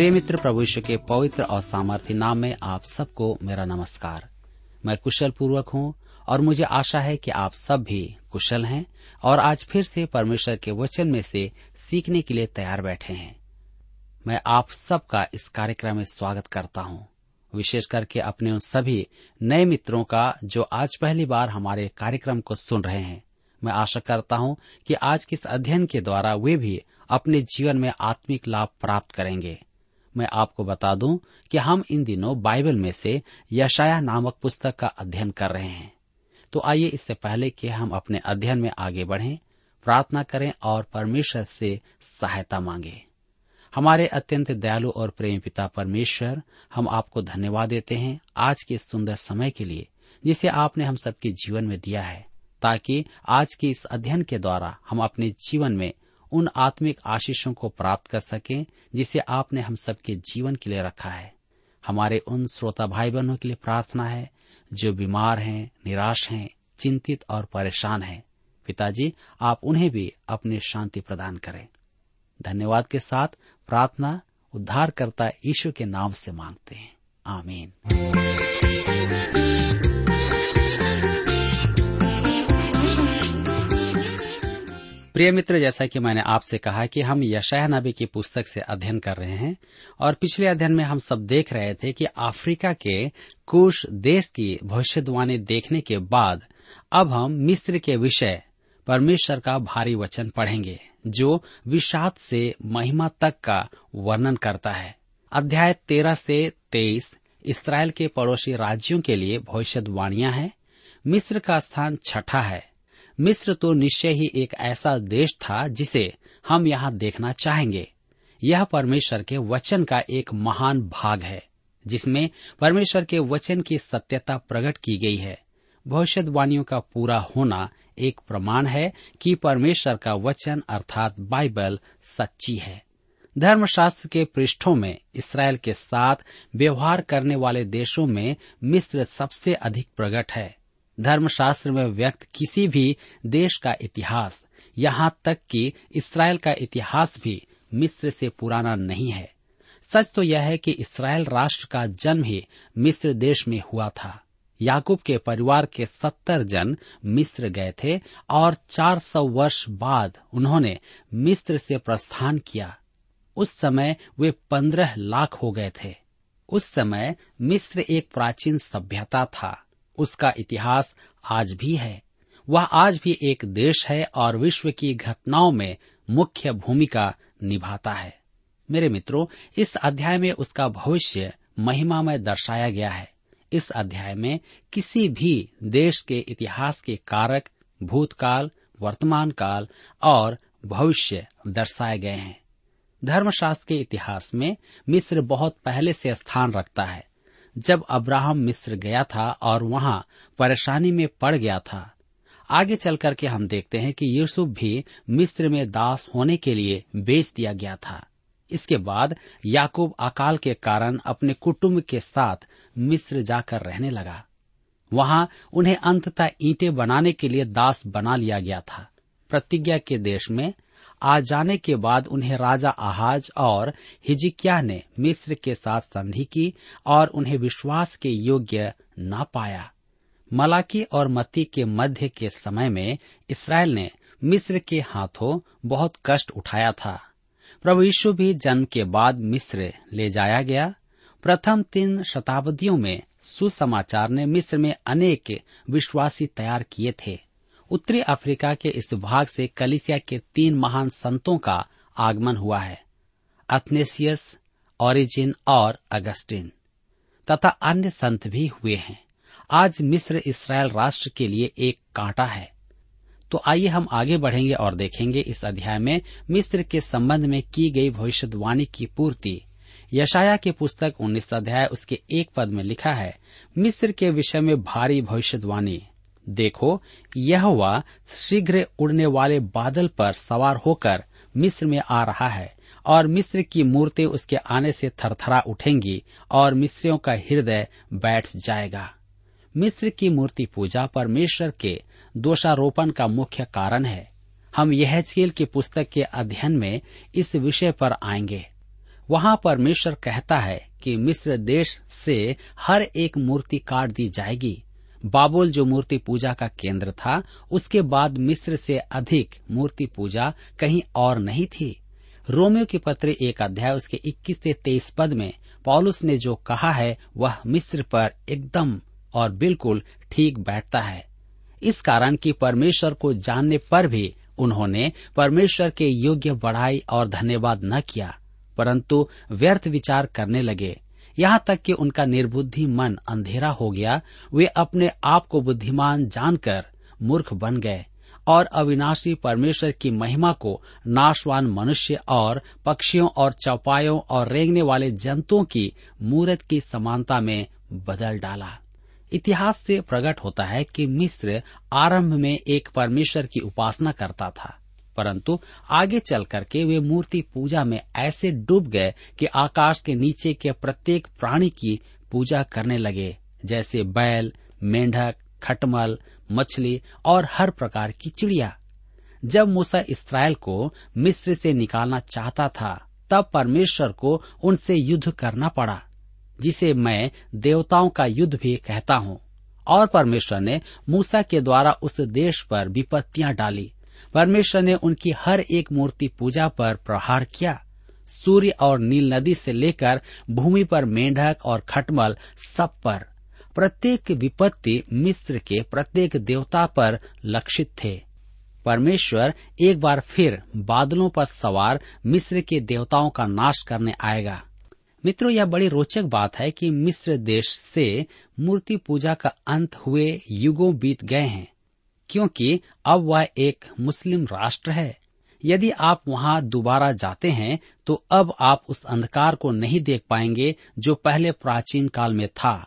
प्रिय मित्र प्रभु यीशु के पवित्र और सामर्थ्य नाम में आप सबको मेरा नमस्कार। मैं कुशल पूर्वक हूँ और मुझे आशा है कि आप सब भी कुशल हैं और आज फिर से परमेश्वर के वचन में से सीखने के लिए तैयार बैठे हैं। मैं आप सबका इस कार्यक्रम में स्वागत करता हूँ। विशेष करके अपने उन सभी नए मित्रों का जो आज पहली बार हमारे कार्यक्रम को सुन रहे हैं। मैं आशा करता हूँ कि आज के इस अध्ययन के द्वारा वे भी अपने जीवन में आत्मिक लाभ प्राप्त करेंगे। मैं आपको बता दूँ कि हम इन दिनों बाइबल में से यशाया नामक पुस्तक का अध्ययन कर रहे हैं। तो आइए इससे पहले कि हम अपने अध्ययन में आगे बढ़ें, प्रार्थना करें और परमेश्वर से सहायता मांगे। हमारे अत्यंत दयालु और प्रेम पिता परमेश्वर, हम आपको धन्यवाद देते हैं आज के सुंदर समय के लिए, जिसे आपने हम सबके जीवन में दिया है, ताकि आज के इस अध्ययन के द्वारा हम अपने जीवन में उन आत्मिक आशीषों को प्राप्त कर सकें, जिसे आपने हम सबके जीवन के लिए रखा है। हमारे उन श्रोता भाई बहनों के लिए प्रार्थना है, जो बीमार हैं, निराश हैं, चिंतित और परेशान हैं। पिताजी, आप उन्हें भी अपनी शांति प्रदान करें। धन्यवाद के साथ प्रार्थना उद्धारकर्ता ईश्वर के नाम से मांगते हैं। आमीन। प्रिय मित्र, जैसा कि मैंने आपसे कहा कि हम यशया नबी की पुस्तक से अध्ययन कर रहे हैं और पिछले अध्ययन में हम सब देख रहे थे कि अफ्रीका के कुश देश की भविष्यवाणी देखने के बाद अब हम मिस्र के विषय, परमेश्वर का भारी वचन पढ़ेंगे, जो विषाद से महिमा तक का वर्णन करता है। अध्याय तेरह से तेईस, इसराइल के पड़ोसी राज्यों के लिए भविष्यवाणियाँ हैं। मिस्र का स्थान छठा है। मिस्र तो निश्चय ही एक ऐसा देश था जिसे हम यहाँ देखना चाहेंगे। यह परमेश्वर के वचन का एक महान भाग है, जिसमें परमेश्वर के वचन की सत्यता प्रकट की गई है। भविष्यवाणियों का पूरा होना एक प्रमाण है कि परमेश्वर का वचन अर्थात बाइबल सच्ची है। धर्मशास्त्र के पृष्ठों में, इसराइल के साथ व्यवहार करने वाले देशों में मिस्र सबसे अधिक प्रकट है। धर्मशास्त्र में व्यक्त किसी भी देश का इतिहास, यहाँ तक कि इसराइल का इतिहास भी मिस्र से पुराना नहीं है। सच तो यह है कि इसराइल राष्ट्र का जन्म ही मिस्र देश में हुआ था। याकूब के परिवार के सत्तर जन मिस्र गए थे और 400 वर्ष बाद उन्होंने मिस्र से प्रस्थान किया। उस समय वे पंद्रह लाख हो गए थे। उस समय मिस्र एक प्राचीन सभ्यता था। उसका इतिहास आज भी है। वह आज भी एक देश है और विश्व की घटनाओं में मुख्य भूमिका निभाता है। मेरे मित्रों, इस अध्याय में उसका भविष्य महिमा में दर्शाया गया है। इस अध्याय में किसी भी देश के इतिहास के कारक, भूतकाल वर्तमान काल और भविष्य दर्शाए गए हैं। धर्मशास्त्र के इतिहास में मिस्र बहुत पहले से स्थान रखता है। जब अब्राहम मिस्र गया था और वहाँ परेशानी में पड़ गया था। आगे चल करके हम देखते हैं कि यूसुफ भी मिस्र में दास होने के लिए बेच दिया गया था। इसके बाद याकूब अकाल के कारण अपने कुटुंब के साथ मिस्र जाकर रहने लगा। वहाँ उन्हें अंततः ईंटें बनाने के लिए दास बना लिया गया था। प्रतिज्ञा के देश में आ जाने के बाद उन्हें राजा आहाज और हिजिकिया ने मिस्र के साथ संधि की और उन्हें विश्वास के योग्य न पाया। मलाकी और मती के मध्य के समय में इसराइल ने मिस्र के हाथों बहुत कष्ट उठाया था। प्रभु यीशु भी जन्म के बाद मिस्र ले जाया गया। प्रथम तीन शताब्दियों में सुसमाचार ने मिस्र में अनेक विश्वासी तैयार किए थे। उत्तरी अफ्रीका के इस भाग से कलिसिया के तीन महान संतों का आगमन हुआ है, अथनेसियस ओरिजिन और अगस्टिन, तथा अन्य संत भी हुए हैं। आज मिस्र इसराइल राष्ट्र के लिए एक कांटा है। तो आइए हम आगे बढ़ेंगे और देखेंगे इस अध्याय में मिस्र के संबंध में की गई भविष्यवाणी की पूर्ति। यशाया की पुस्तक उन्नीस अध्याय उसके एक पद में लिखा है, मिस्र के विषय में भारी भविष्यवाणी। देखो यह हुआ शीघ्र उड़ने वाले बादल पर सवार होकर मिस्र में आ रहा है, और मिस्र की मूर्ति उसके आने से थरथरा उठेंगी, और मिस्रियों का हृदय बैठ जाएगा। मिस्र की मूर्ति पूजा परमेश्वर के दोषारोपण का मुख्य कारण है। हम यह चील की पुस्तक के अध्ययन में इस विषय पर आएँगे। वहाँ परमेश्वर कहता है कि मिस्र देश से हर एक मूर्ति काट दी जाएगी बाबुल जो मूर्ति पूजा का केंद्र था, उसके बाद मिस्र से अधिक मूर्ति पूजा कहीं और नहीं थी। रोमियो के पत्र एक अध्याय उसके 21 से 23 पद में पॉलुस ने जो कहा है, वह मिस्र पर एकदम और बिल्कुल ठीक बैठता है। इस कारण कि परमेश्वर को जानने पर भी उन्होंने परमेश्वर के योग्य बढ़ाई और धन्यवाद न किया, परंतु व्यर्थ विचार करने लगे। यहाँ तक कि उनका निर्बुद्धि मन अंधेरा हो गया, वे अपने आप को बुद्धिमान जानकर मूर्ख बन गए और अविनाशी परमेश्वर की महिमा को नाशवान मनुष्य और पक्षियों और चौपायों और रेंगने वाले जंतुओं की मूर्त की समानता में बदल डाला। इतिहास से प्रकट होता है कि मिस्र आरंभ में एक परमेश्वर की उपासना करता था। परंतु आगे चल करके वे मूर्ति पूजा में ऐसे डूब गए कि आकाश के नीचे के प्रत्येक प्राणी की पूजा करने लगे, जैसे बैल, मेंढक, खटमल, मछली और हर प्रकार की चिड़िया। जब मूसा इसराइल को मिस्र से निकालना चाहता था, तब परमेश्वर को उनसे युद्ध करना पड़ा, जिसे मैं देवताओं का युद्ध भी कहता हूँ। और परमेश्वर ने मूसा के द्वारा उस देश पर विपत्तियाँ डाली परमेश्वर ने उनकी हर एक मूर्ति पूजा पर प्रहार किया। सूर्य और नील नदी से लेकर भूमि पर मेंढक और खटमल सब पर। प्रत्येक विपत्ति मिस्र के प्रत्येक देवता पर लक्षित थे। परमेश्वर एक बार फिर बादलों पर सवार मिस्र के देवताओं का नाश करने आएगा। मित्रों, यह बड़ी रोचक बात है कि मिस्र देश से मूर्ति पूजा का अंत हुए युगों बीत गए हैं। क्योंकि अब वह एक मुस्लिम राष्ट्र है। यदि आप वहाँ दोबारा जाते हैं तो अब आप उस अंधकार को नहीं देख पाएँगे जो पहले प्राचीन काल में था।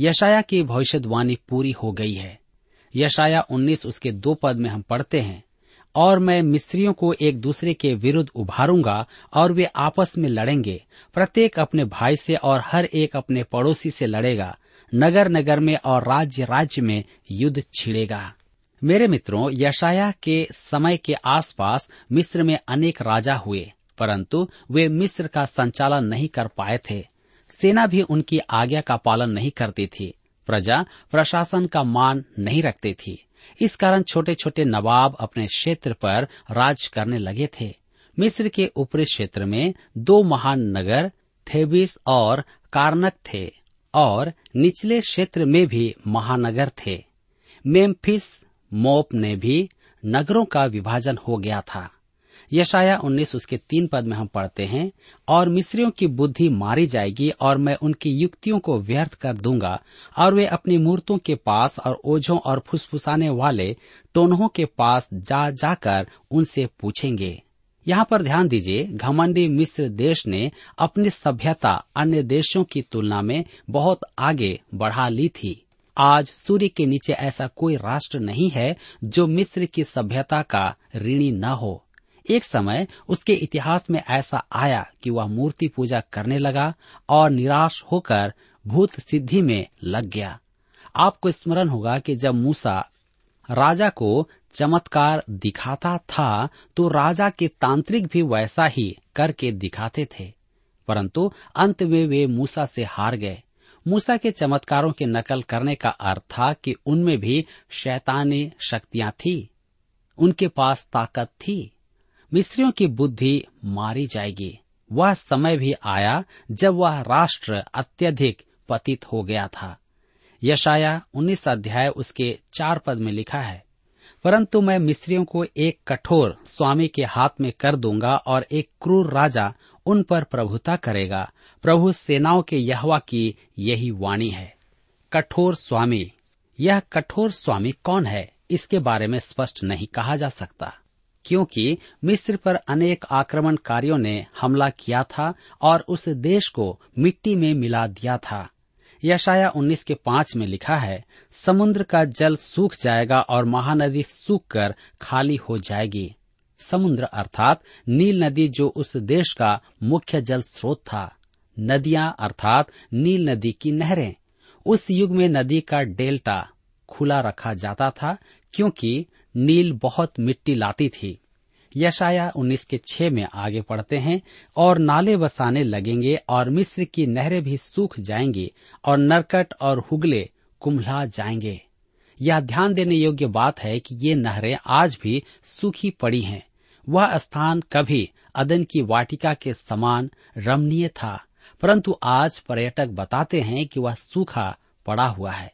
यशाया की भविष्यवाणी पूरी हो गई है। यशाया 19 उसके दो पद में हम पढ़ते हैं। और मैं मिस्रियों को एक दूसरे के विरुद्ध उभारूँगा और वे आपस में लड़ेंगे। प्रत्येक अपने भाई से और हर एक अपने पड़ोसी से लड़ेगा। नगर नगर में और राज्य राज्य में युद्ध छिड़ेगा। मेरे मित्रों यशाया के समय के आसपास मिस्र में अनेक राजा हुए, परंतु वे मिस्र का संचालन नहीं कर पाए थे। सेना भी उनकी आज्ञा का पालन नहीं करती थी। प्रजा प्रशासन का मान नहीं रखती थी। इस कारण छोटे छोटे नवाब अपने क्षेत्र पर राज करने लगे थे। मिस्र के ऊपरी क्षेत्र में दो महान नगर, थेबिस और कार्नक थे, और निचले क्षेत्र में भी महानगर थे। मेम्फिस मोप ने भी नगरों का विभाजन हो गया था। यशाया उन्नीस उसके तीन पद में हम पढ़ते हैं, और मिस्रियों की बुद्धि मारी जाएगी और मैं उनकी युक्तियों को व्यर्थ कर दूँगा, और वे अपनी मूर्तों के पास और ओझों और फुसफुसाने वाले टोनहों के पास जा जाकर उनसे पूछेंगे। यहाँ पर ध्यान दीजिए, घमंडी मिस्र देश ने अपनी सभ्यता अन्य देशों की तुलना में बहुत आगे बढ़ा ली थी। आज सूर्य के नीचे ऐसा कोई राष्ट्र नहीं है जो मिस्र की सभ्यता का ऋणी न हो। एक समय उसके इतिहास में ऐसा आया कि वह मूर्ति पूजा करने लगा और निराश होकर भूत सिद्धि में लग गया। आपको स्मरण होगा कि जब मूसा राजा को चमत्कार दिखाता था तो राजा के तांत्रिक भी वैसा ही करके दिखाते थे, परंतु अंत में वे मूसा से हार गए। मूसा के चमत्कारों की नकल करने का अर्थ था कि उनमें भी शैतानी शक्तियाँ थी। उनके पास ताकत थी। मिस्रियों की बुद्धि मारी जाएगी। वह समय भी आया जब वह राष्ट्र अत्यधिक पतित हो गया था। यशाया उन्नीस अध्याय उसके चार पद में लिखा है, परंतु मैं मिस्रियों को एक कठोर स्वामी के हाथ में कर दूँगा और एक क्रूर राजा उन पर प्रभुता करेगा। प्रभु सेनाओं के यहवा की यही वाणी है। कठोर स्वामी, यह कठोर स्वामी कौन है? इसके बारे में स्पष्ट नहीं कहा जा सकता, क्योंकि मिस्र पर अनेक आक्रमणकारियों ने हमला किया था और उस देश को मिट्टी में मिला दिया था। यशाया उन्नीस के पाँच में लिखा है, समुद्र का जल सूख जाएगा और महानदी सूख कर खाली हो जाएगी। समुद्र अर्थात नील नदी जो उस देश का मुख्य जल स्रोत था। नदियाँ अर्थात नील नदी की नहरें। उस युग में नदी का डेल्टा खुला रखा जाता था, क्योंकि नील बहुत मिट्टी लाती थी। यशाया उन्नीस के छह में आगे पढ़ते हैं, और नाले बसाने लगेंगे और मिस्र की नहरें भी सूख जाएँगी, और नरकट और हुगले कुम्भला जाएँगे। यह ध्यान देने योग्य बात है कि ये नहरें आज भी सूखी पड़ी हैं। वह स्थान कभी अदन की वाटिका के समान रमणीय था। परंतु आज पर्यटक बताते हैं कि वह सूखा पड़ा हुआ है।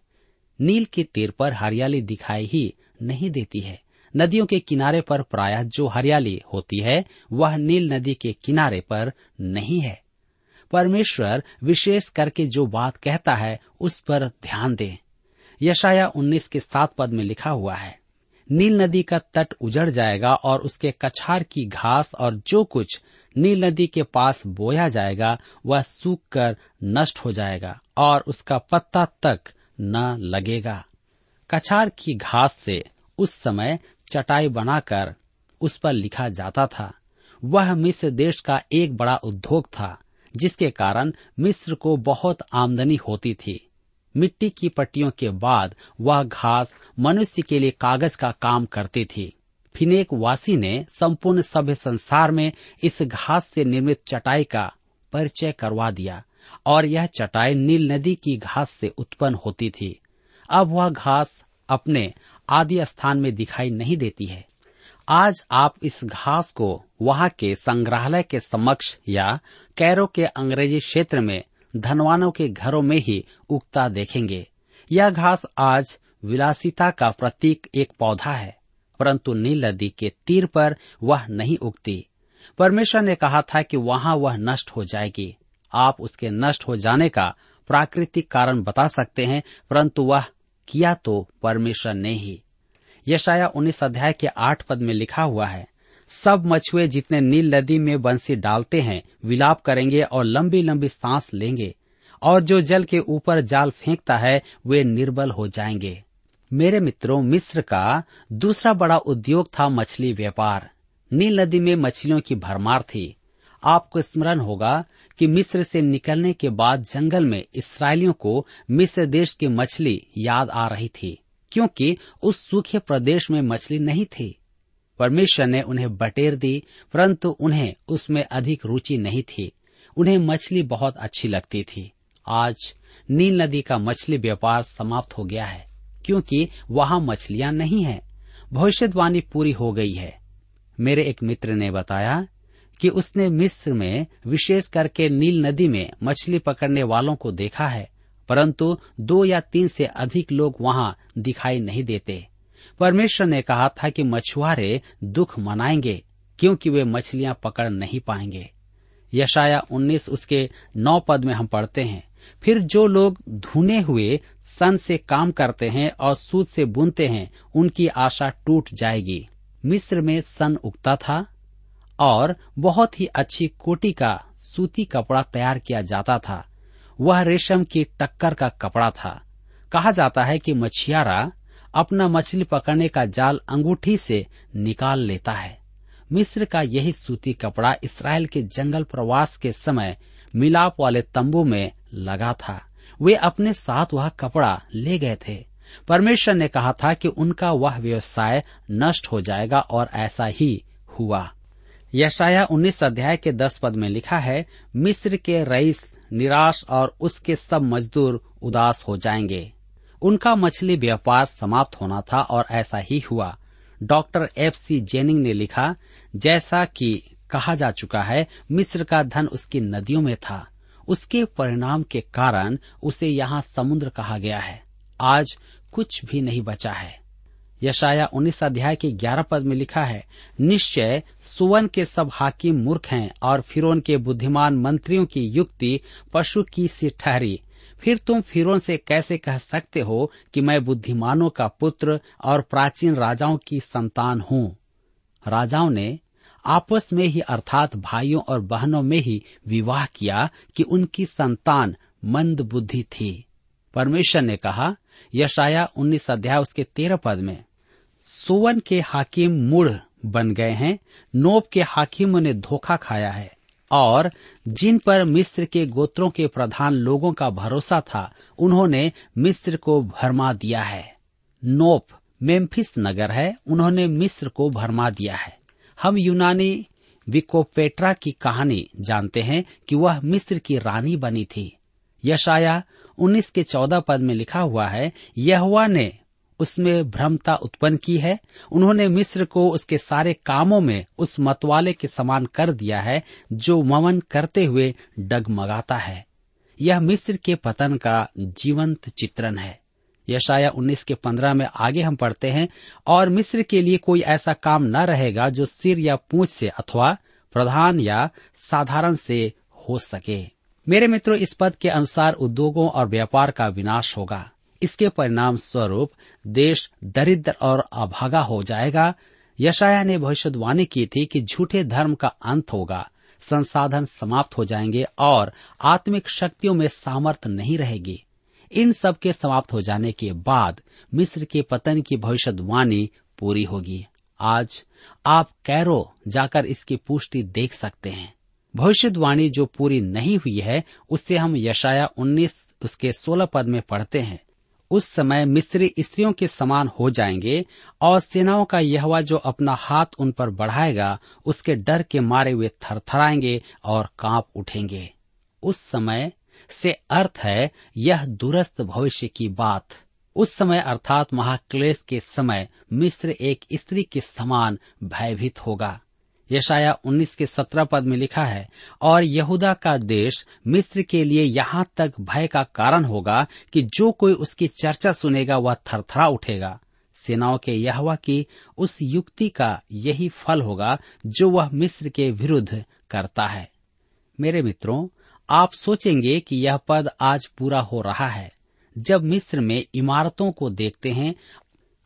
नील के तीर पर हरियाली दिखाई ही नहीं देती है। नदियों के किनारे पर प्रायः जो हरियाली होती है, वह नील नदी के किनारे पर नहीं है। परमेश्वर विशेष करके जो बात कहता है, उस पर ध्यान दें। यशाया उन्नीस के सात पद में लिखा हुआ है नील नदी का तट उजड़ जाएगा और उसके कछार की घास और जो कुछ नील नदी के पास बोया जाएगा, वह सूख कर नष्ट हो जाएगा और उसका पत्ता तक न लगेगा। कछार की घास से उस समय चटाई बनाकर उस पर लिखा जाता था। वह मिस्र देश का एक बड़ा उद्योग था, जिसके कारण मिस्र को बहुत आमदनी होती थी। मिट्टी की पट्टियों के बाद वह घास मनुष्य के लिए कागज़ का काम करती थी। फिनेक वासी ने संपूर्ण सभ्य संसार में इस घास से निर्मित चटाई का परिचय करवा दिया और यह चटाई नील नदी की घास से उत्पन्न होती थी। अब वह घास अपने आदि स्थान में दिखाई नहीं देती है। आज आप इस घास को वहाँ के संग्रहालय के समक्ष या कैरो के अंग्रेज़ी क्षेत्र में धनवानों के घरों में ही उगता देखेंगे। यह घास आज विलासिता का प्रतीक एक पौधा है, परंतु नील नदी के तीर पर वह नहीं उगती। परमेश्वर ने कहा था कि वहाँ वह नष्ट हो जाएगी। आप उसके नष्ट हो जाने का प्राकृतिक कारण बता सकते हैं, परंतु वह किया तो परमेश्वर ने ही। यशाया उन्नीस अध्याय के आठ पद में लिखा हुआ है सब मछुए जितने नील नदी में बंसी डालते हैं, विलाप करेंगे और लंबी लंबी सांस लेंगे, और जो जल के ऊपर जाल फेंकता है, वे निर्बल हो जाएँगे। मेरे मित्रों, मिस्र का दूसरा बड़ा उद्योग था मछली व्यापार। नील नदी में मछलियों की भरमार थी। आपको स्मरण होगा कि मिस्र से निकलने के बाद जंगल में इसराइलियों को मिस्र देश की मछली याद आ रही थी, क्योंकि उस सूखे प्रदेश में मछली नहीं थी। परमेश्वर ने उन्हें बटेर दी, परंतु उन्हें उसमें अधिक रुचि नहीं थी। उन्हें मछली बहुत अच्छी लगती थी। आज नील नदी का मछली व्यापार समाप्त हो गया है, क्योंकि वहाँ मछलियाँ नहीं है। भविष्यवाणी पूरी हो गई है। मेरे एक मित्र ने बताया कि उसने मिस्र में विशेष करके नील नदी में मछली पकड़ने वालों को देखा है, परंतु दो या तीन से अधिक लोग वहाँ दिखाई नहीं देते। परमेश्वर ने कहा था कि मछुआरे दुख मनाएँगे, क्योंकि वे मछलियाँ पकड़ नहीं पाएँगे। यशाया उन्नीस उसके नौ पद में हम पढ़ते हैं, फिर जो लोग धुने हुए, सन से काम करते हैं और सूद से बुनते हैं, उनकी आशा टूट जाएगी। मिस्र में सन उगता था, और बहुत ही अच्छी कोटि का सूती कपड़ा तैयार किया जाता था। वह रेशम की टक्कर का कपड़ा था। कहा जाता है कि मछियारा अपना मछली पकड़ने का जाल अंगूठी से निकाल लेता है। मिस्र का यही सूती कपड़ा इसराइल के जंगल प्रवास के समय मिलाप वाले तंबू में लगा था। वे अपने साथ वह कपड़ा ले गए थे। परमेश्वर ने कहा था कि उनका वह व्यवसाय नष्ट हो जाएगा और ऐसा ही हुआ। यशाया उन्नीस अध्याय के दस पद में लिखा है, मिस्र के रईस निराश और उसके सब मजदूर उदास हो जाएँगे। उनका मछली व्यापार समाप्त होना था और ऐसा ही हुआ। डॉक्टर एफ़ सी जेनिंग ने लिखा, जैसा कि कहा जा चुका है, मिस्र का धन उसकी नदियों में था। उसके परिणाम के कारण उसे यहाँ समुद्र कहा गया है। आज कुछ भी नहीं बचा है। यशाया उन्नीस अध्याय के ग्यारह पद में लिखा है, निश्चय सुवन के सब हाकिम मूर्ख हैं और फिरौन के बुद्धिमान मंत्रियों की युक्ति पशु की सी ठहरी। फिर तुम फिरौन से कैसे कह सकते हो कि मैं बुद्धिमानों का पुत्र और प्राचीन राजाओं की संतान हूँ? राजाओं ने आपस में ही अर्थात भाइयों और बहनों में ही विवाह किया कि उनकी संतान मंद बुद्धि थी। परमेश्वर ने कहा यशाया उन्नीस अध्याय उसके तेरह पद में सुवन के हाकिम मूढ़ बन गए हैं, नोब के हाकिमों ने धोखा खाया है। और जिन पर मिस्र के गोत्रों के प्रधान लोगों का भरोसा था, उन्होंने मिस्र को भरमा दिया है। नोप, मेम्फिस नगर है, उन्होंने मिस्र को भरमा दिया है। हम यूनानी विकोपेट्रा की कहानी जानते हैं कि वह मिस्र की रानी बनी थी। यशाया उन्नीस के चौदह पद में लिखा हुआ है यहुआ ने उसमें भ्रमता उत्पन्न की है। उन्होंने मिस्र को उसके सारे कामों में उस मतवाले के समान कर दिया है, जो मवन करते हुए डगमगाता है। यह मिस्र के पतन का जीवंत चित्रण है। यशाया उन्नीस के पंद्रह में आगे हम पढ़ते हैं, और मिस्र के लिए कोई ऐसा काम न रहेगा जो सिर या पूछ से अथवा प्रधान या साधारण से हो सके। मेरे मित्रों, इस पद के अनुसार उद्योगों और व्यापार का विनाश होगा। इसके परिणाम स्वरूप देश दरिद्र और अभागा हो जाएगा। यशाया ने भविष्यवाणी की थी कि झूठे धर्म का अंत होगा, संसाधन समाप्त हो जाएँगे और आत्मिक शक्तियों में सामर्थ्य नहीं रहेगी। इन सब के समाप्त हो जाने के बाद मिस्र के पतन की भविष्यवाणी पूरी होगी। आज आप कैरो जाकर इसकी पुष्टि देख सकते हैं। भविष्यवाणी जो पूरी नहीं हुई है, उससे हम यशाया उन्नीस, उसके सोलह पद में पढ़ते हैं। उस समय मिस्री स्त्रियों के समान हो जाएँगे और सेनाओं का यहवा जो अपना हाथ उन पर बढ़ाएगा, उसके डर के मारे वे थरथराएँगे और काँप उठेंगे। उस समय से अर्थ है, यह दूरस्थ भविष्य की बात। उस समय अर्थात महाक्लेश के समय मिस्र एक स्त्री के समान भयभीत होगा। यशाया उन्नीस के सत्रह पद में लिखा है, और यहूदा का देश मिस्र के लिए यहाँ तक भय का कारण होगा कि जो कोई उसकी चर्चा सुनेगा वह थरथरा उठेगा। सेनाओं के यहवा की उस युक्ति का यही फल होगा जो वह मिस्र के विरुद्ध करता है। मेरे मित्रों, आप सोचेंगे कि यह पद आज पूरा हो रहा है। जब मिस्र में इमारतों को देखते हैं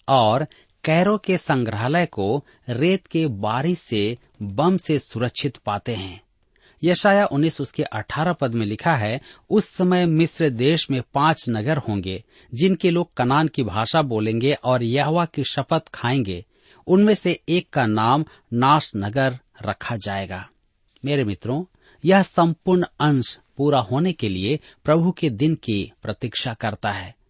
और कैरो के संग्रहालय को रेत के बारिश से, बम से सुरक्षित पाते हैं। यशाया उन्नीस उसके अठारह पद में लिखा है, उस समय मिस्र देश में पाँच नगर होंगे, जिनके लोग कनान की भाषा बोलेंगे और यहवा की शपथ खाएँगे। उनमें से एक का नाम नाश नगर रखा जाएगा। मेरे मित्रों, यह संपूर्ण अंश पूरा होने के लिए प्रभु के दिन की प्रतीक्षा करता है।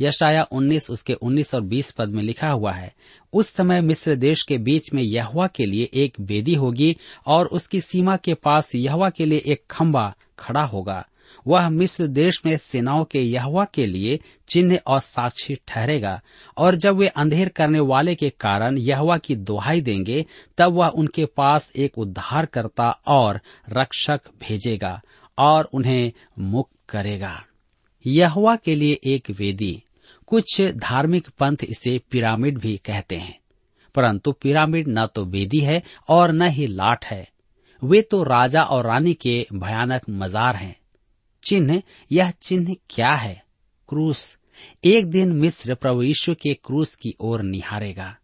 यशाया उन्नीस, उसके उन्नीस और बीस पद में लिखा हुआ है, उस समय मिस्र देश के बीच में यहवा के लिए एक बेदी होगी और उसकी सीमा के पास यहवा के लिए एक खम्बा खड़ा होगा। वह मिस्र देश में सेनाओं के यहवा के लिए चिन्ह और साक्षी ठहरेगा और जब वे अंधेर करने वाले के कारण यहवा की दुहाई देंगे, तब वह उनके पास एक उद्धारकर्ता और रक्षक भेजेगा और उन्हें मुक्त करेगा। यहवा के लिए एक वेदी कुछ धार्मिक पंथ इसे पिरामिड भी कहते हैं। परंतु पिरामिड न तो वेदी है और न ही लाठ है। वे तो राजा और रानी के भयानक मजार हैं। चिन्ह, यह चिन्ह क्या है? क्रूस, एक दिन मिस्र प्रभु यीशु के क्रूस की ओर निहारेगा।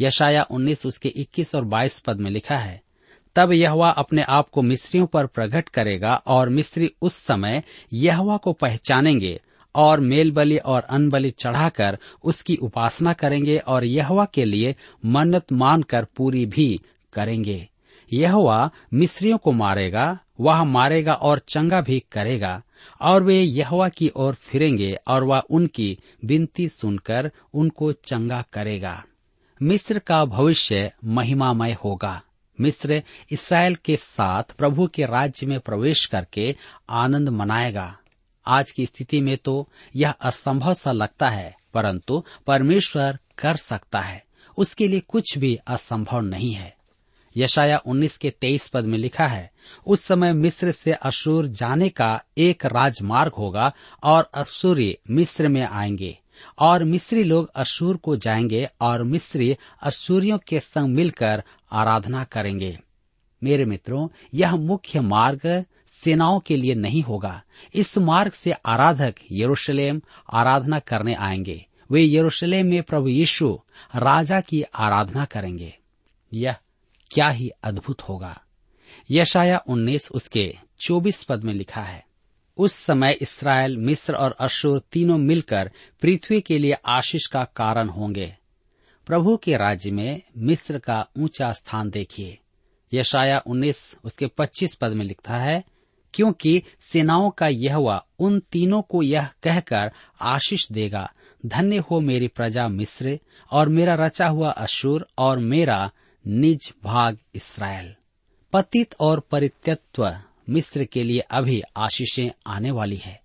यशाया उन्नीस उसके इक्कीस और बाईस पद में लिखा है, तब यहवा अपने आप को मिस्रियों पर प्रकट करेगा और मिस्री उस समय यहवा को पहचानेंगे और मेल बलि और अन्न बलि चढ़ाकर उसकी उपासना करेंगे और यहवा के लिए मन्नत मानकर पूरी भी करेंगे। यहवा मिस्रियों को मारेगा, वह मारेगा और चंगा भी करेगा, और वे यहवा की ओर फिरेंगे और वह उनकी विनती सुनकर उनको चंगा करेगा। मिस्र का भविष्य महिमामय होगा। मिस्र इसराइल के साथ प्रभु के राज्य में प्रवेश करके आनंद मनाएगा। आज की स्थिति में तो यह असंभव सा लगता है, परंतु परमेश्वर कर सकता है। उसके लिए कुछ भी असंभव नहीं है। यशाया 19 के 23 पद में लिखा है, उस समय मिस्र से अशूर जाने का एक राजमार्ग होगा और अशूरी मिस्र में आएँगे, और मिस्री लोग अशूर को जाएँगे और मिस्री अशूरियों के संग मिलकर आराधना करेंगे। मेरे मित्रों, यह मुख्य मार्ग सेनाओं के लिए नहीं होगा। इस मार्ग से आराधक यरूशलेम आराधना करने आएँगे। वे यरूशलेम में प्रभु यीशु, राजा की आराधना करेंगे। यह क्या ही अद्भुत होगा। यशाया 19 उसके 24 पद में लिखा है, उस समय इसराइल, मिस्र और अशुर तीनों मिलकर पृथ्वी के लिए आशीष का कारण होंगे। प्रभु के राज्य में मिस्र का ऊँचा स्थान देखिए। यशाया 19 उसके 25 पद में लिखता है क्योंकि सेनाओं का यह उन तीनों को यह कहकर आशीष देगा। धन्य हो मेरी प्रजा मिस्र और मेरा रचा हुआ अशुर और मेरा निज भाग इसराइल पतित और परित्यत्व मिस्र के लिए अभी आशीषें आने वाली है।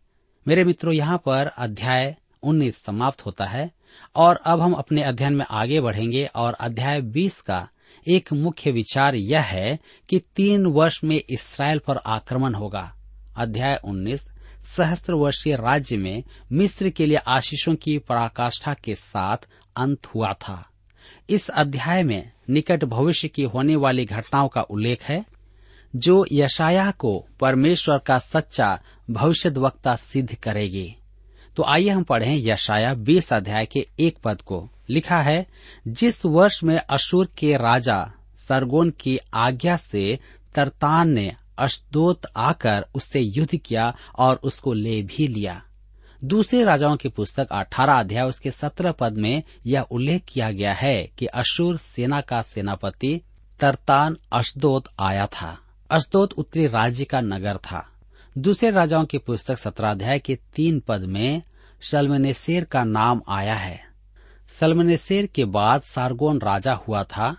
मेरे मित्रों, यहाँ पर अध्याय उन्नीस समाप्त होता है और अब हम अपने अध्ययन में आगे बढ़ेंगे और अध्याय बीस का एक मुख्य विचार यह है कि तीन वर्ष में इसराइल पर आक्रमण होगा। अध्याय उन्नीस सहस्त्र वर्षीय राज्य में मिस्र के लिए आशीषों की पराकाष्ठा के साथ अंत हुआ था। इस अध्याय में निकट भविष्य की होने वाली घटनाओं का उल्लेख है, जो यशाया को परमेश्वर का सच्चा भविष्य वक्ता सिद्ध करेगी। तो आइए हम पढ़ें यशाया बीस अध्याय के एक पद को। लिखा है, जिस वर्ष में अशुर के राजा सरगोन की आज्ञा से तरतान ने अशदोत आकर उससे युद्ध किया और उसको ले भी लिया। दूसरे राजाओं की पुस्तक अठारह अध्याय उसके सत्रह पद में यह उल्लेख किया गया है कि अशुर सेना का सेनापति तरतान अशदोत आया था। अशदोत उत्तरी राज्य का नगर था। दूसरे राजाओं की पुस्तक सत्रह अध्याय के तीन पद में सलमनेसेर का नाम आया है। सलमनेसेर के बाद सारगोन राजा हुआ था।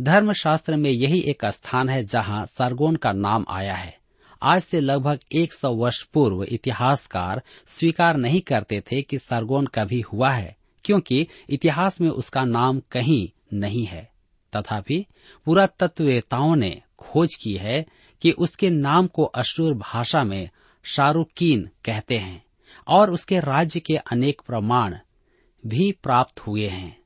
धर्मशास्त्र में यही एक स्थान है जहाँ सारगोन का नाम आया है। आज से लगभग 100 वर्ष पूर्व इतिहासकार स्वीकार नहीं करते थे कि सारगोन कभी हुआ है, क्योंकि इतिहास में उसका नाम कहीं नहीं है। तथापि पुरातत्ववेताओं ने खोज की है कि उसके नाम को अशूर भाषा में शाहरुकीन कहते हैं और उसके राज्य के अनेक प्रमाण भी प्राप्त हुए हैं।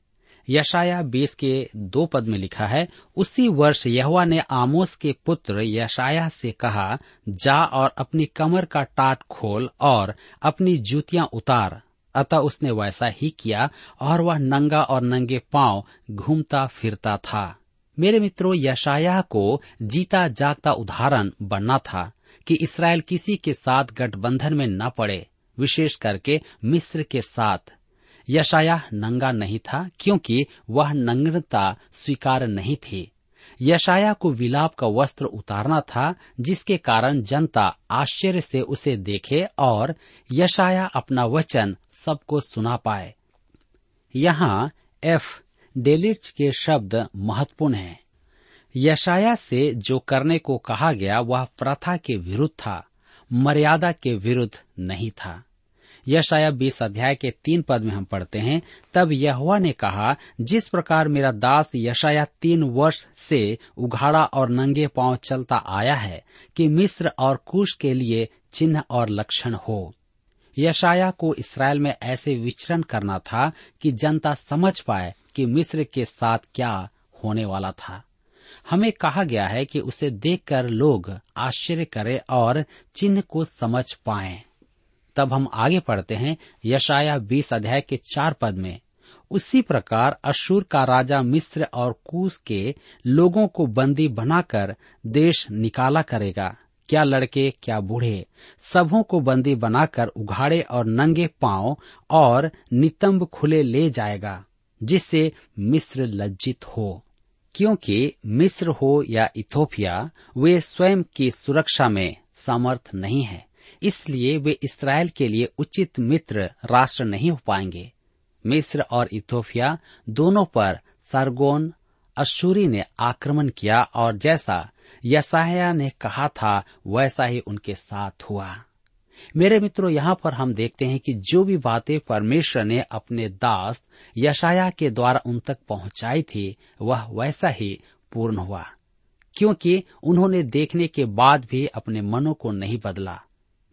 यशाया बीस के दो पद में लिखा है, उसी वर्ष यहुआ ने आमोस के पुत्र यशाया से कहा, जा और अपनी कमर का टाट खोल और अपनी जूतियाँ उतार। अतः उसने वैसा ही किया और वह नंगा और नंगे पाँव घूमता फिरता था। मेरे मित्रों यशाया को जीता जागता उदाहरण बनना था कि इसराइल किसी के साथ गठबंधन में न पड़े, विशेष करके मिस्र के साथ। यशाया नंगा नहीं था, क्योंकि वह नग्नता स्वीकार नहीं थी। यशाया को विलाप का वस्त्र उतारना था, जिसके कारण जनता आश्चर्य से उसे देखे और यशाया अपना वचन सबको सुना पाए। यहाँ एफ़ डेलिच के शब्द महत्वपूर्ण हैं। यशाया से जो करने को कहा गया, वह प्रथा के विरुद्ध था, मर्यादा के विरुद्ध नहीं था यशाया बीस अध्याय के तीन पद में हम पढ़ते हैं, तब यहुआ ने कहा, जिस प्रकार मेरा दास यशाया तीन वर्ष से उघाड़ा और नंगे पाँव चलता आया है, कि मिस्र और कुश के लिए चिन्ह और लक्षण हो यशाया को इसराइल में ऐसे विचरण करना था कि जनता समझ पाए कि मिस्र के साथ क्या होने वाला था। हमें कहा गया है कि उसे देखकर लोग आश्चर्य करें और चिन्ह को समझ पाए। तब हम आगे पढ़ते हैं यशाया बीस अध्याय के चार पद में। उसी प्रकार अशूर का राजा मिस्र और कूस के लोगों को बंदी बनाकर देश निकाला करेगा। क्या लड़के, क्या बूढ़े, सबों को बंदी बनाकर उघाड़े और नंगे पाँव और नितंब खुले ले जाएगा। जिससे मिस्र लज्जित हो। क्योंकि मिस्र हो या इथोपिया, वे स्वयं की सुरक्षा में समर्थ नहीं है। इसलिए वे इसराइल के लिए उचित मित्र राष्ट्र नहीं हो पाएँगे। मिस्र और इथोपिया दोनों पर सरगोन अशूरी ने आक्रमण किया और जैसा यसाया ने कहा था, वैसा ही उनके साथ हुआ। मेरे मित्रों, यहाँ पर हम देखते हैं कि जो भी बातें परमेश्वर ने अपने दास यशाया के द्वारा उन तक पहुंचाई थी, वह वैसा ही पूर्ण हुआ, क्योंकि उन्होंने देखने के बाद भी अपने मनों को नहीं बदला।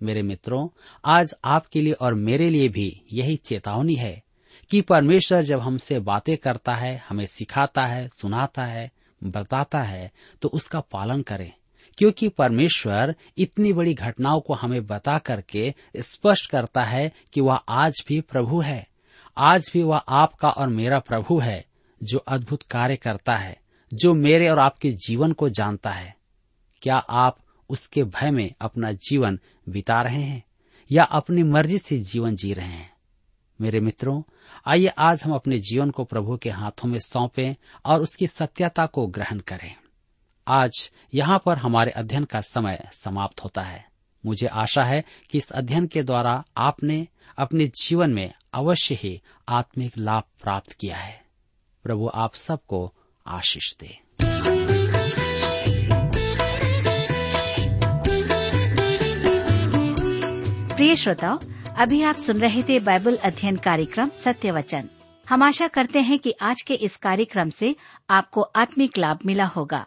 मेरे मित्रों, आज आपके लिए और मेरे लिए भी यही चेतावनी है कि परमेश्वर जब हमसे बातें करता है, हमें सिखाता है, सुनाता है, बताता है तो उसका पालन करें। क्योंकि परमेश्वर इतनी बड़ी घटनाओं को हमें बता करके स्पष्ट करता है कि वह आज भी प्रभु है। आज भी वह आपका और मेरा प्रभु है, जो अद्भुत कार्य करता है, जो मेरे और आपके जीवन को जानता है। क्या आप उसके भय में अपना जीवन बिता रहे हैं, या अपनी मर्ज़ी से जीवन जी रहे हैं? मेरे मित्रों, आइए आज हम अपने जीवन को प्रभु के हाथों में सौंपें और उसकी सत्यता को ग्रहण करें। आज यहाँ पर हमारे अध्ययन का समय समाप्त होता है। मुझे आशा है कि इस अध्ययन के द्वारा आपने अपने जीवन में अवश्य ही आत्मिक लाभ प्राप्त किया है। प्रभु आप सबको आशीष दे। प्रिय श्रोताओ अभी आप सुन रहे थे बाइबल अध्ययन कार्यक्रम सत्य वचन हम आशा करते हैं कि आज के इस कार्यक्रम से आपको आत्मिक लाभ मिला होगा।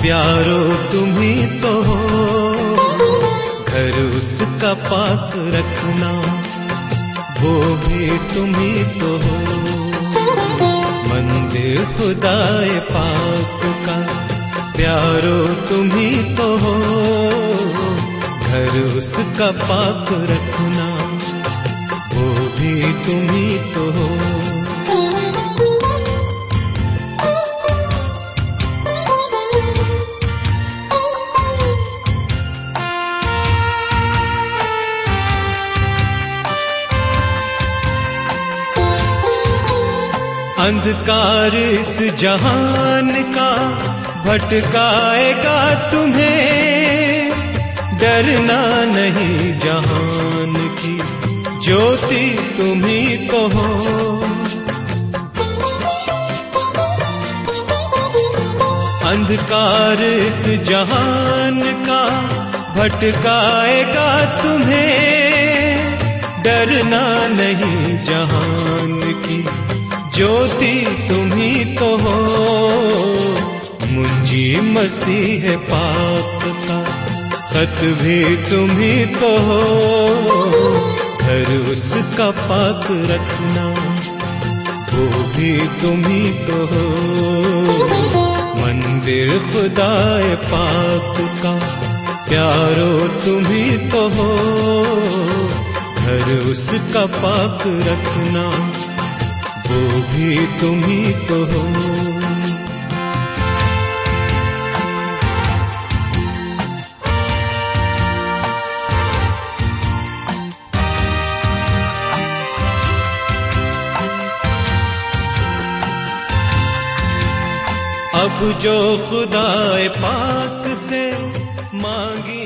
प्यारो तुम्ही तो हो घर उसका पाक रखना, वो भी तुम्ही तो हो मंदिर खुदाए पाक का। प्यारो तुम्ही तो हो घर उसका पाक रखना, वो भी तुम्ही तो हो अंधकार इस जहान का भटकाएगा तुम्हें। डरना नहीं जहान की, ज्योति तुम्ही तो हो अंधकार इस जहान का भटकाएगा तुम्हें। डरना नहीं जहान की ज्योति तुम्ही तो हो। मुंजी मसीह पाप का खत भी तुम्ही तो हो। घर उसका पाक रखना, वो भी तुम्ही तो हो। मंदिर खुदाए पाक का, प्यारो तुम्ही तो हो। घर उसका पाक रखना वो भी तुम ही तो हो। अब जो खुदाए पाक से मांगी